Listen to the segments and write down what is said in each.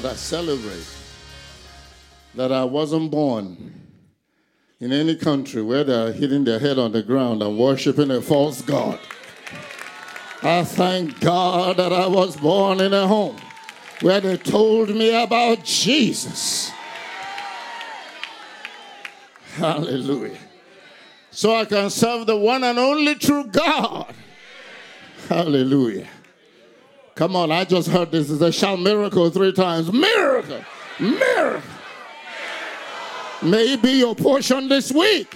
that I celebrate that I wasn't born in any country where they're hitting their head on the ground and worshiping a false God. I thank God that I was born in a home where they told me about Jesus. Hallelujah. So I can serve the one and only true God. Hallelujah. Come on, I just heard this. Is a shout miracle three times. Miracle! Miracle! May it be your portion this week.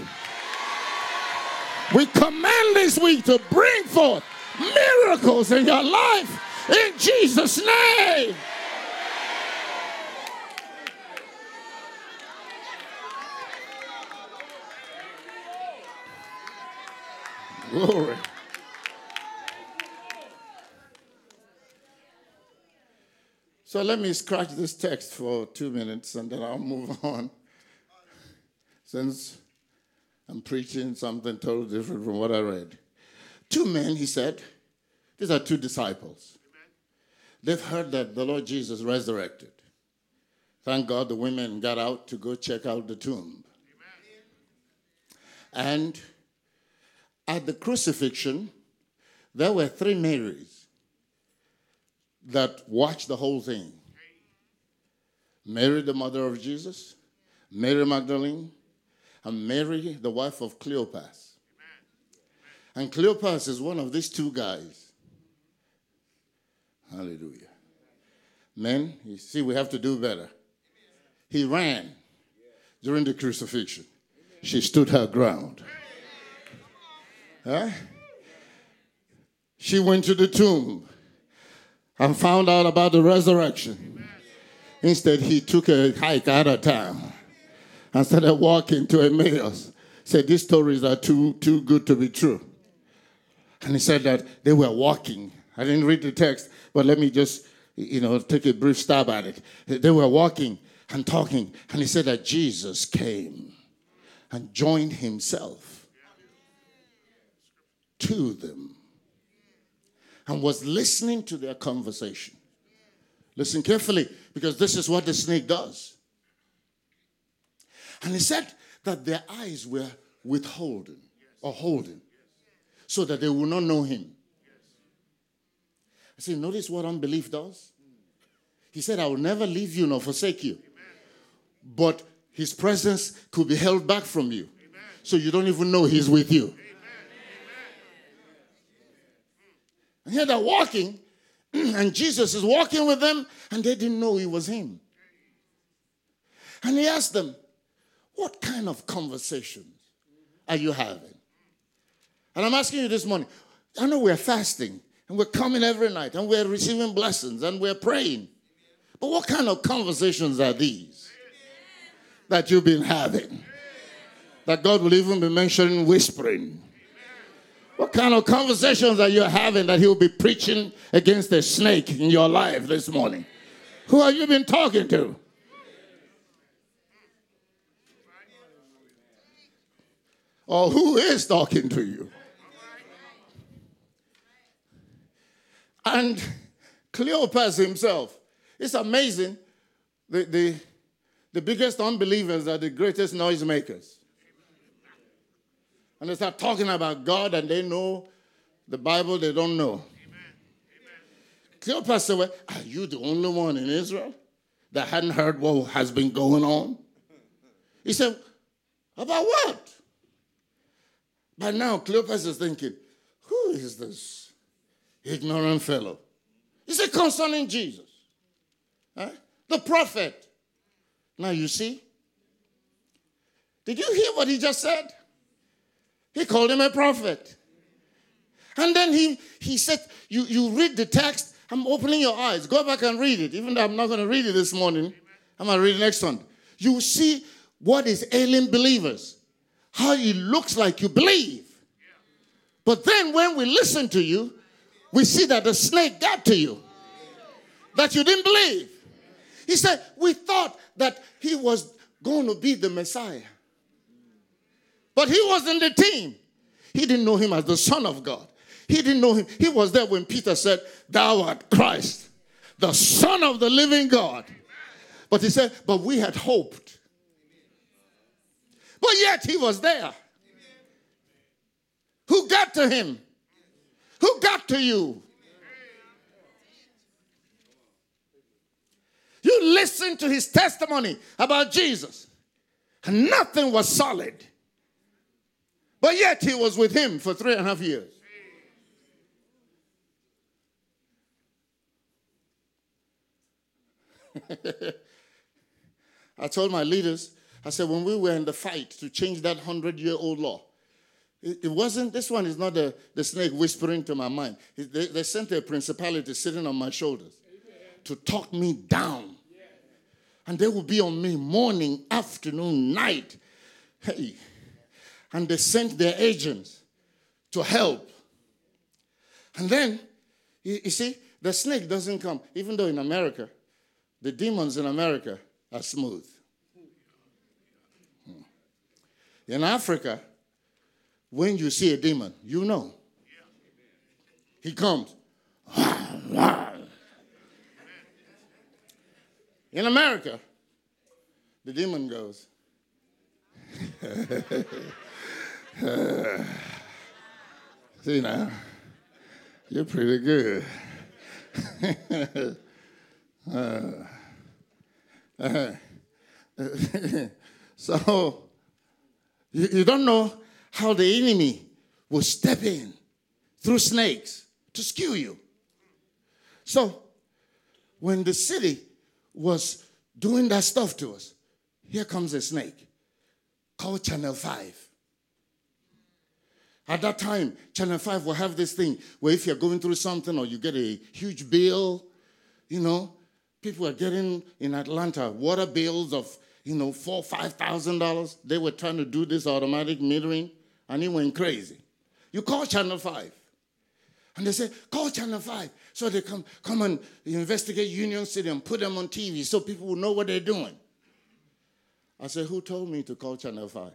We command this week to bring forth miracles in your life in Jesus' name. Glory. So let me scratch this text for two minutes and then I'll move on. Since I'm preaching something totally different from what I read. Two men, he said, these are two disciples. They've heard that the Lord Jesus resurrected. Thank God the women got out to go check out the tomb. And at the crucifixion, there were three Marys that watched the whole thing Mary, the mother of Jesus, Mary Magdalene, and Mary, the wife of Cleopas. And Cleopas is one of these two guys. Hallelujah. Men, you see, we have to do better. He ran during the crucifixion. She stood her ground. Huh? She went to the tomb and found out about the resurrection. Instead, he took a hike out of town and started walking to Emmaus. Said these stories are too too good to be true. And he said that they were walking. I didn't read the text, but let me just you know take a brief stab at it. They were walking and talking, and he said that Jesus came and joined himself to them and was listening to their conversation. Listen carefully, because this is what the snake does. And he said that their eyes were withholding or holding so that they will not know him. I said, notice what unbelief does? He said, I will never leave you nor forsake you. But his presence could be held back from you. So you don't even know he's with you. And here they're walking, and Jesus is walking with them, and they didn't know he was him. And he asked them, What kind of conversations are you having? And I'm asking you this morning, I know we're fasting, and we're coming every night, and we're receiving blessings, and we're praying. But what kind of conversations are these that you've been having? That God will even be mentioning whispering. What kind of conversations are you having that he'll be preaching against a snake in your life this morning? Who have you been talking to? Or who is talking to you? And Cleopas himself, it's amazing. The, the, the biggest unbelievers are the greatest noisemakers and they start talking about God and they know the Bible they don't know. Cleopas said, Are you the only one in Israel that hadn't heard what has been going on? He said, About what? By now, Cleopas is thinking, Who is this ignorant fellow? He said, Concerning Jesus, huh? the prophet. Now, you see, did you hear what he just said? He called him a prophet. And then he, he said, you, you read the text, I'm opening your eyes. Go back and read it. Even though I'm not going to read it this morning, I'm going to read the next one. You see what is ailing believers, how it looks like you believe. But then when we listen to you, we see that the snake got to you, that you didn't believe. He said, We thought that he was going to be the Messiah. But he was in the team. He didn't know him as the Son of God. He didn't know him. He was there when Peter said, Thou art Christ, the Son of the living God. But he said, But we had hoped. But yet he was there. Who got to him? Who got to you? You listen to his testimony about Jesus, and nothing was solid. But yet he was with him for three and a half years. I told my leaders, I said, when we were in the fight to change that hundred year old law, it, wasn't, this one is not the, the snake whispering to my mind. They, they, sent a principality sitting on my shoulders Amen. to talk me down. Yes. And they will be on me morning, afternoon, night. Hey. And they sent their agents to help. And then, you, you see, the snake doesn't come, even though in America, the demons in America are smooth. Hmm. In Africa, when you see a demon, you know. He comes. In America, the demon goes. see now, you're pretty good. so you, you don't know how the enemy will step in through snakes to skew you. So, when the city was doing that stuff to us, here comes a snake called Channel 5. At that time, Channel 5 will have this thing where if you're going through something or you get a huge bill, you know, people are getting in Atlanta water bills of, you know, four, five thousand dollars. They were trying to do this automatic metering and it went crazy. You call Channel 5. And they say, call Channel 5. So they come, come and investigate Union City and put them on TV so people will know what they're doing. I said, who told me to call Channel 5?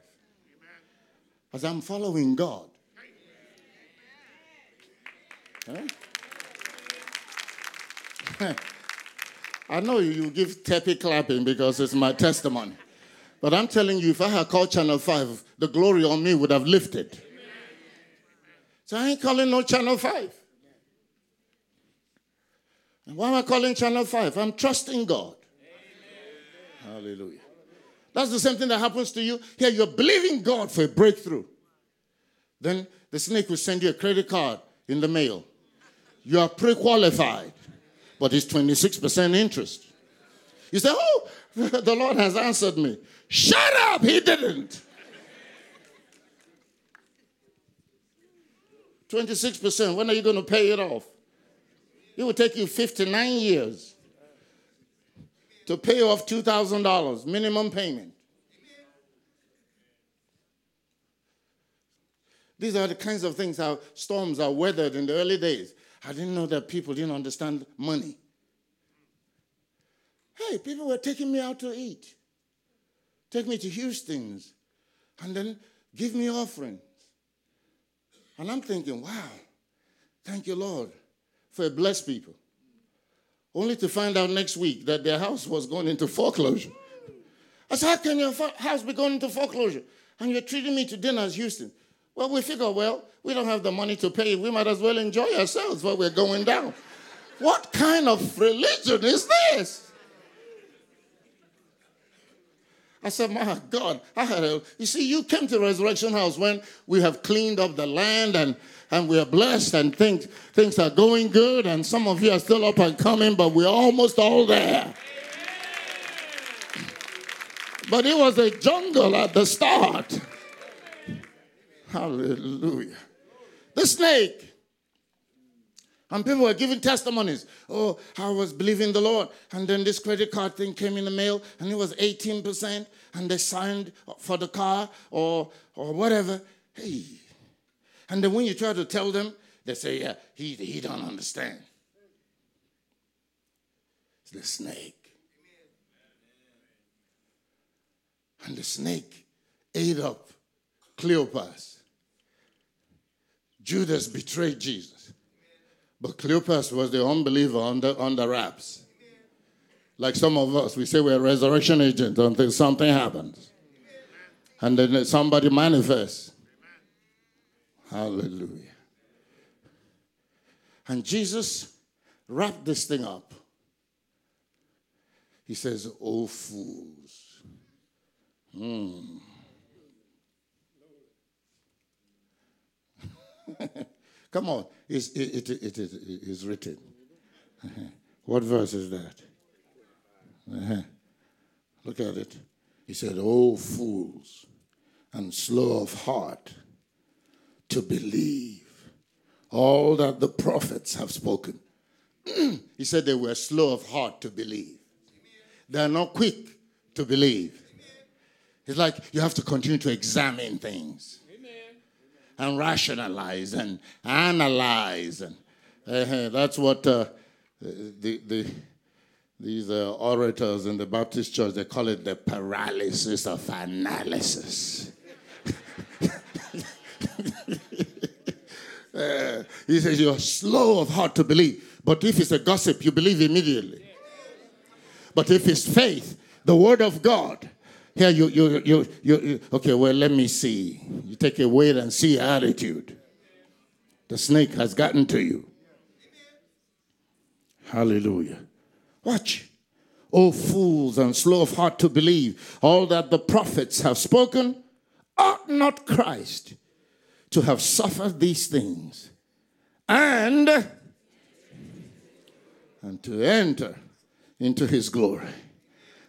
As I'm following God. I know you give teppy clapping because it's my testimony. But I'm telling you, if I had called Channel 5, the glory on me would have lifted. So I ain't calling no Channel 5. And why am I calling Channel 5? I'm trusting God. Hallelujah. That's the same thing that happens to you. Here, you're believing God for a breakthrough. Then the snake will send you a credit card in the mail. You are pre qualified, but it's 26% interest. You say, Oh, the Lord has answered me. Shut up, he didn't. 26%, when are you going to pay it off? It will take you 59 years to pay off $2,000 minimum payment. These are the kinds of things how storms are weathered in the early days. I didn't know that people didn't understand money. Hey, people were taking me out to eat take me to Houston's, and then give me offerings. And I'm thinking, wow, thank you, Lord, for a blessed people. Only to find out next week that their house was going into foreclosure. I said, how can your house be going into foreclosure? And you're treating me to dinner as Houston. Well, we figure, well, we don't have the money to pay. We might as well enjoy ourselves while we're going down. what kind of religion is this? I said, My God, I had a. You see, you came to Resurrection House when we have cleaned up the land and, and we are blessed and things, things are going good, and some of you are still up and coming, but we're almost all there. But it was a jungle at the start. Hallelujah. The snake and people were giving testimonies. Oh, I was believing the Lord. And then this credit card thing came in the mail and it was 18%. And they signed for the car or, or whatever. Hey. And then when you try to tell them, they say, yeah, he, he don't understand. It's the snake. And the snake ate up Cleopas. Judas betrayed Jesus. But Cleopas was the unbeliever under, under wraps. Like some of us, we say we're resurrection agents until something happens. And then somebody manifests. Hallelujah. And Jesus wrapped this thing up. He says, Oh, fools. Hmm. Come on, it's, it, it, it, it is written. what verse is that? Look at it. He said, Oh, fools, and slow of heart to believe all that the prophets have spoken. he said they were slow of heart to believe. They are not quick to believe. It's like you have to continue to examine things and rationalize and analyze. And uh, that's what uh, the, the, these uh, orators in the Baptist church, they call it the paralysis of analysis. Uh, he says you're slow of heart to believe. But if it's a gossip, you believe immediately. But if it's faith, the word of God, here you, you, you, you, okay, well, let me see. You take a wait and see attitude. The snake has gotten to you. Hallelujah. Watch. O fools and slow of heart to believe all that the prophets have spoken, ought not Christ to have suffered these things and and to enter into his glory.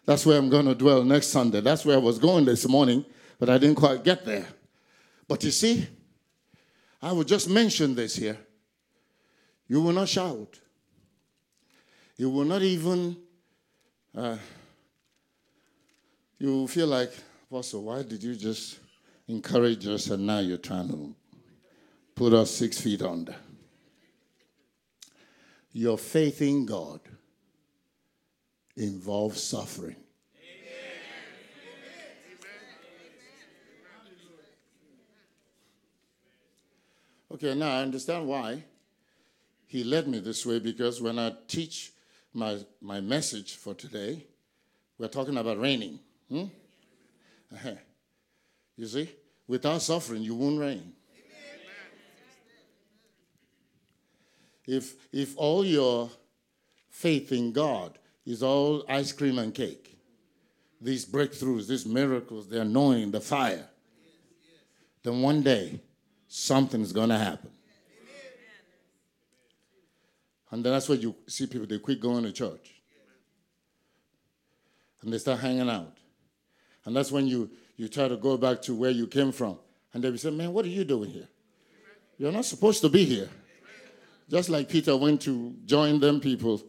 That's where I'm going to dwell next Sunday. That's where I was going this morning, but I didn't quite get there. But you see, I will just mention this here. You will not shout. You will not even, uh, you will feel like, Apostle, why did you just encourage us and now you're trying to put us six feet under? Your faith in God involves suffering. Okay, now I understand why he led me this way because when I teach my, my message for today, we're talking about reigning. Hmm? Uh-huh. You see, without suffering, you won't reign. If, if all your faith in God is all ice cream and cake. These breakthroughs, these miracles, the anointing, the fire. Then one day, something's going to happen. And that's where you see people, they quit going to church. And they start hanging out. And that's when you, you try to go back to where you came from. And they will say, Man, what are you doing here? You're not supposed to be here. Just like Peter went to join them people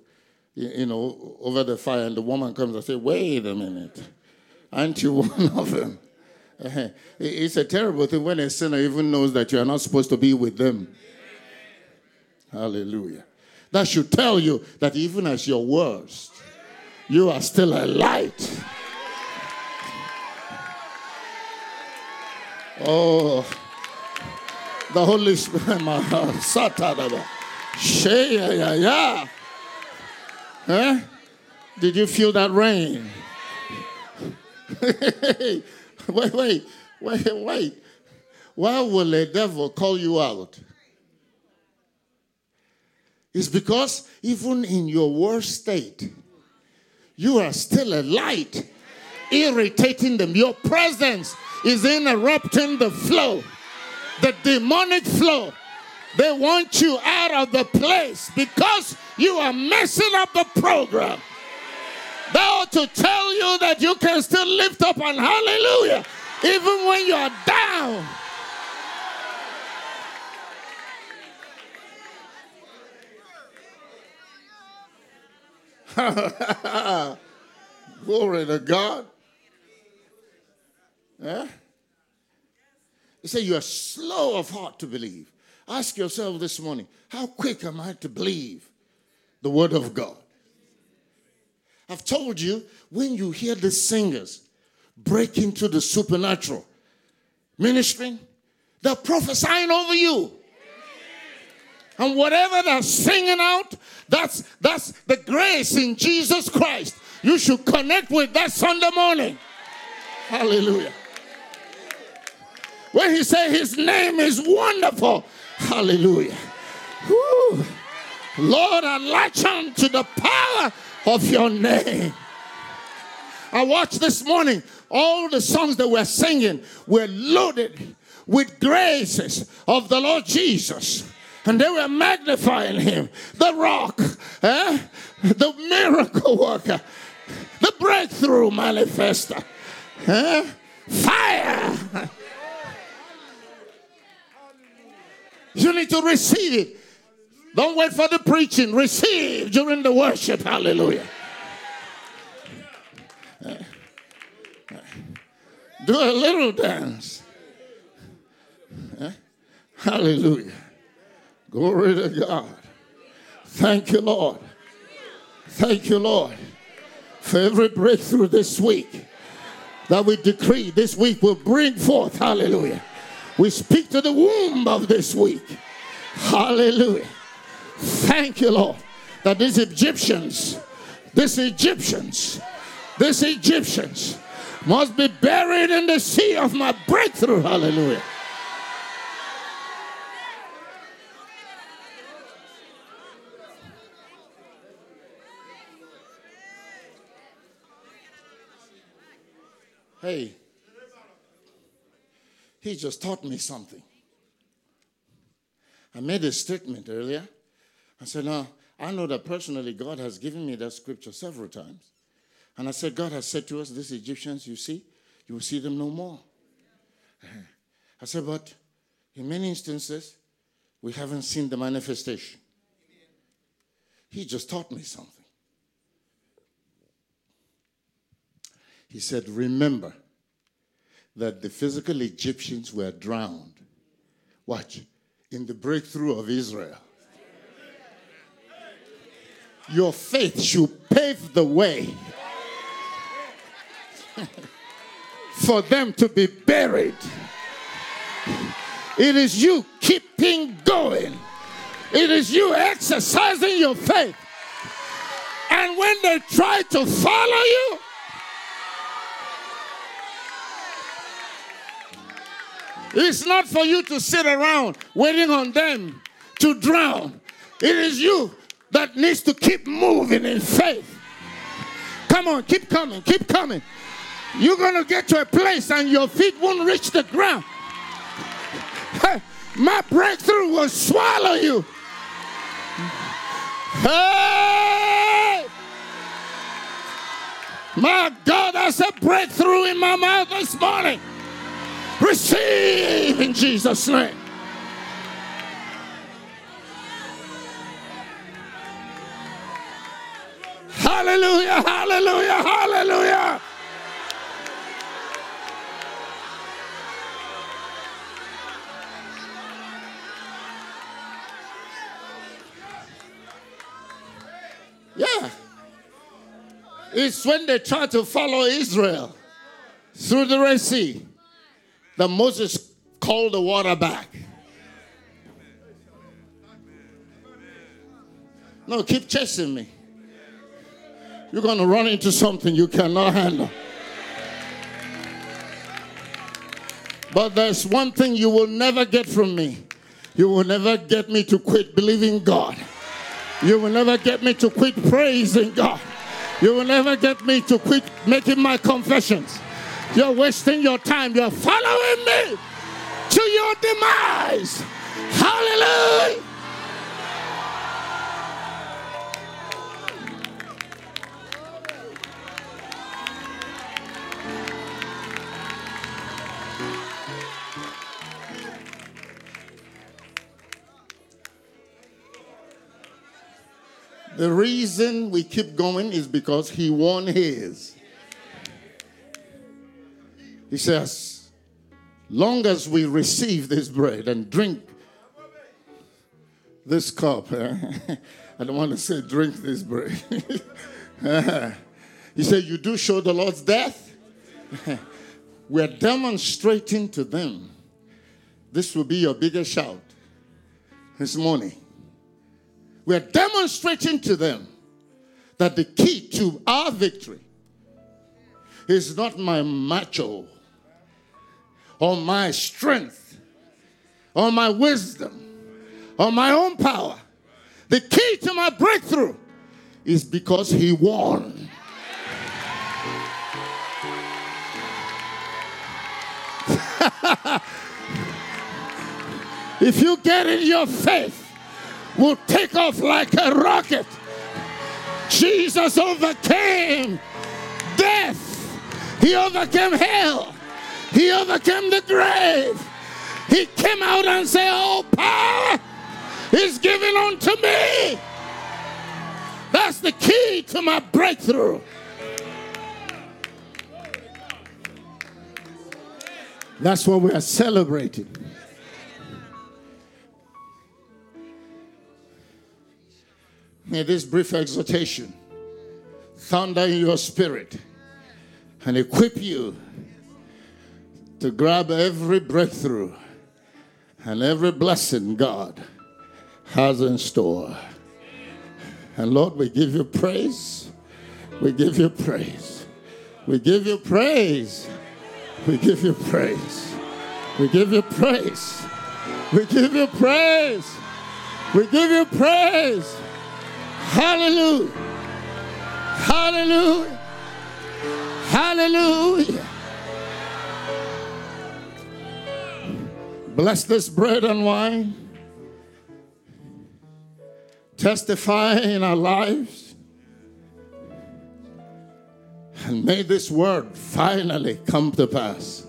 you know, over the fire, and the woman comes and says, Wait a minute, aren't you one of them? Uh-huh. It's a terrible thing when a sinner even knows that you are not supposed to be with them. Hallelujah. That should tell you that even as your worst, you are still a light. Oh, the Holy Spirit, my heart, Huh? Did you feel that rain? wait, wait, wait, wait. Why will the devil call you out? It's because even in your worst state, you are still a light, irritating them. Your presence is interrupting the flow, the demonic flow. They want you out of the place because you are messing up the program. They ought to tell you that you can still lift up and hallelujah even when you are down. Glory to God. Yeah? He said, You are slow of heart to believe. Ask yourself this morning, how quick am I to believe? The Word of God. I've told you, when you hear the singers break into the supernatural ministering, they're prophesying over you. And whatever they're singing out, that's, that's the grace in Jesus Christ you should connect with that Sunday morning. Hallelujah. When he said his name is wonderful. Hallelujah. Lord, I latch on to the power of your name. I watched this morning, all the songs that we're singing were loaded with graces of the Lord Jesus. And they were magnifying him, the rock, eh? the miracle worker, the breakthrough manifester, eh? fire. You need to receive it. Don't wait for the preaching. Receive during the worship. Hallelujah. Do a little dance. Hallelujah. Glory to God. Thank you, Lord. Thank you, Lord, for every breakthrough this week that we decree this week will bring forth. Hallelujah. We speak to the womb of this week. Hallelujah. Thank you, Lord, that these Egyptians, these Egyptians, these Egyptians must be buried in the sea of my breakthrough. Hallelujah. Hey, he just taught me something. I made a statement earlier. I said, Now, I know that personally God has given me that scripture several times. And I said, God has said to us, These Egyptians you see, you will see them no more. Uh-huh. I said, But in many instances, we haven't seen the manifestation. He just taught me something. He said, Remember that the physical Egyptians were drowned. Watch, in the breakthrough of Israel. Your faith should pave the way for them to be buried. It is you keeping going. It is you exercising your faith. And when they try to follow you, It's not for you to sit around waiting on them to drown. It is you that needs to keep moving in faith. Come on, keep coming, keep coming. You're going to get to a place and your feet won't reach the ground. My breakthrough will swallow you. Hey! My God, that's a breakthrough in my mouth this morning. Receive in Jesus' name. Hallelujah, hallelujah, hallelujah. Yeah. It's when they try to follow Israel through the Red Sea that Moses called the water back. No, keep chasing me. You're going to run into something you cannot handle. But there's one thing you will never get from me. You will never get me to quit believing God. You will never get me to quit praising God. You will never get me to quit making my confessions. You're wasting your time. You're following me to your demise. Hallelujah. The reason we keep going is because he won his. He says, long as we receive this bread and drink this cup? I don't want to say drink this bread. he said, You do show the Lord's death. We're demonstrating to them. This will be your biggest shout this morning. We're demonstrating to them that the key to our victory is not my macho or my strength or my wisdom or my own power. The key to my breakthrough is because he won. if you get in your faith, will take off like a rocket. Jesus overcame death. He overcame hell. He overcame the grave. He came out and said, Oh, power is given unto me. That's the key to my breakthrough. That's what we are celebrating. May this brief exhortation thunder in your spirit and equip you to grab every breakthrough and every blessing God has in store. And Lord, we give you praise. We give you praise. We give you praise. We give you praise. We give you praise. We give you praise. We give you praise. Hallelujah. Hallelujah. Hallelujah. Bless this bread and wine. Testify in our lives. And may this word finally come to pass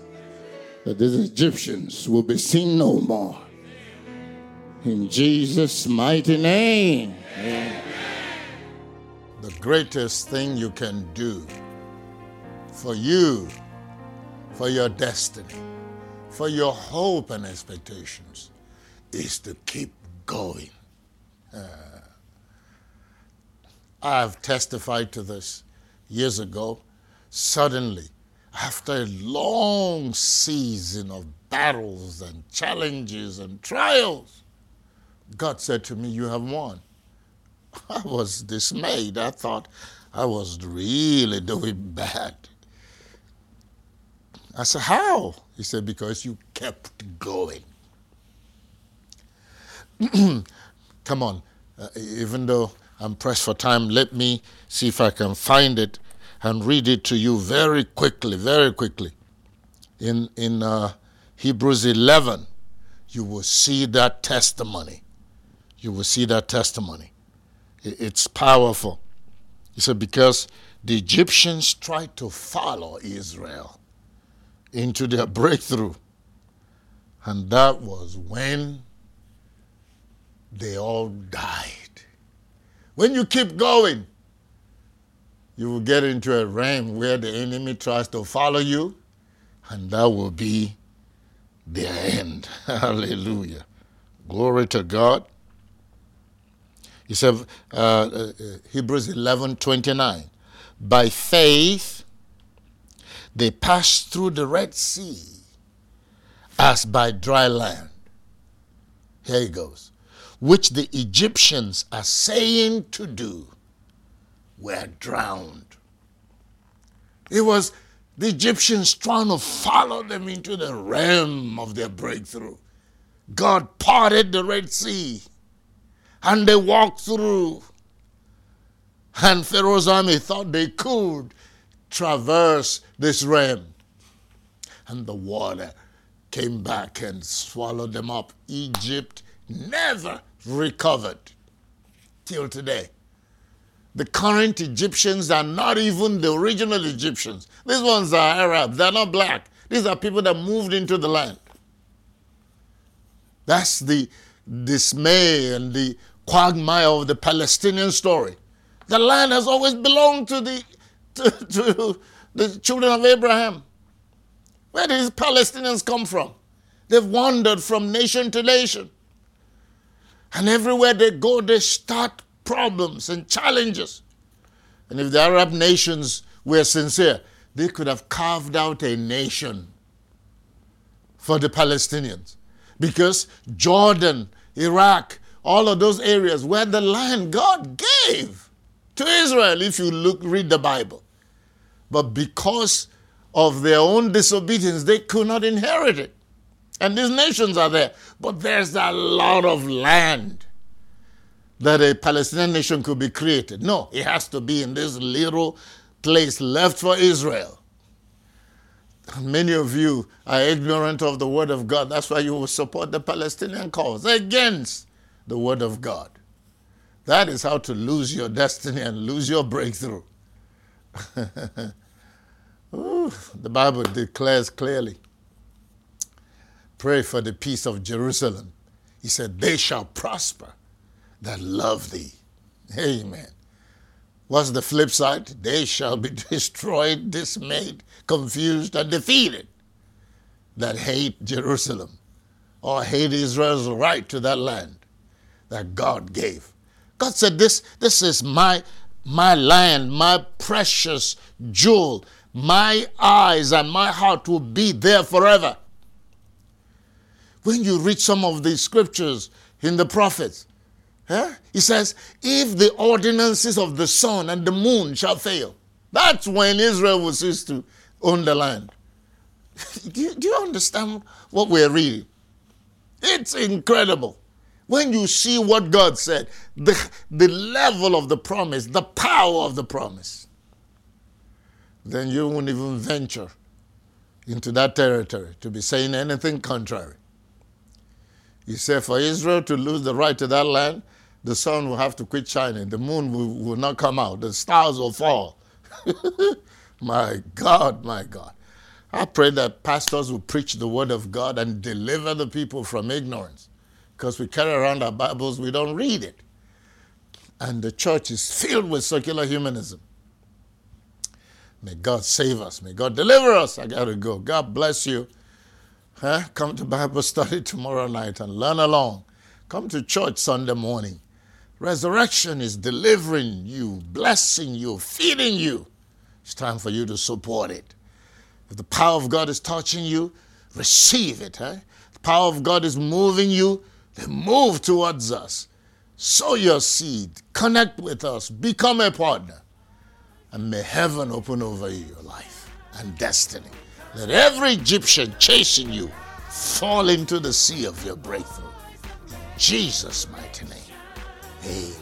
that these Egyptians will be seen no more. In Jesus' mighty name. Amen. The greatest thing you can do for you, for your destiny, for your hope and expectations is to keep going. Uh, I've testified to this years ago. Suddenly, after a long season of battles and challenges and trials, God said to me, You have won. I was dismayed. I thought I was really doing bad. I said, How? He said, Because you kept going. Come on, uh, even though I'm pressed for time, let me see if I can find it and read it to you very quickly, very quickly. In, in uh, Hebrews 11, you will see that testimony. You will see that testimony. It's powerful. He said, Because the Egyptians tried to follow Israel into their breakthrough. And that was when they all died. When you keep going, you will get into a realm where the enemy tries to follow you, and that will be their end. Hallelujah. Glory to God. He said, uh, uh, Hebrews 11 29. By faith, they passed through the Red Sea as by dry land. Here he goes. Which the Egyptians are saying to do were drowned. It was the Egyptians trying to follow them into the realm of their breakthrough. God parted the Red Sea and they walked through. And Pharaoh's army thought they could traverse this realm. And the water came back and swallowed them up. Egypt never recovered till today. The current Egyptians are not even the original Egyptians. These ones are Arabs, they're not black. These are people that moved into the land. That's the dismay and the quagmire of the Palestinian story. The land has always belonged to the to, to the children of Abraham. Where did these Palestinians come from? They've wandered from nation to nation. And everywhere they go, they start problems and challenges. And if the Arab nations were sincere, they could have carved out a nation for the Palestinians. Because Jordan, Iraq, all of those areas where the land God gave to Israel if you look read the Bible. But because of their own disobedience, they could not inherit it. And these nations are there. But there's a lot of land that a Palestinian nation could be created. No, it has to be in this little place left for Israel. Many of you are ignorant of the word of God. That's why you will support the Palestinian cause against the word of God. That is how to lose your destiny and lose your breakthrough. Ooh, the Bible declares clearly pray for the peace of Jerusalem. He said, They shall prosper that love thee. Amen. What's the flip side? They shall be destroyed, dismayed, confused, and defeated that hate Jerusalem or hate Israel's right to that land that God gave. God said, This, this is my, my land, my precious jewel. My eyes and my heart will be there forever. When you read some of the scriptures in the prophets? He says, if the ordinances of the sun and the moon shall fail, that's when Israel will cease to own the land. do, you, do you understand what we're reading? It's incredible. When you see what God said, the, the level of the promise, the power of the promise, then you won't even venture into that territory to be saying anything contrary. He said, for Israel to lose the right to that land, the sun will have to quit shining, the moon will, will not come out, the stars will fall. my God, my God. I pray that pastors will preach the word of God and deliver the people from ignorance. Because we carry around our Bibles, we don't read it. And the church is filled with secular humanism. May God save us. May God deliver us. I got to go. God bless you. Huh? Come to Bible study tomorrow night and learn along. Come to church Sunday morning. Resurrection is delivering you, blessing you, feeding you. It's time for you to support it. If the power of God is touching you, receive it. The power of God is moving you, then move towards us. Sow your seed, connect with us, become a partner, and may heaven open over your life and destiny. Let every Egyptian chasing you fall into the sea of your breakthrough. In Jesus' mighty name. Amen.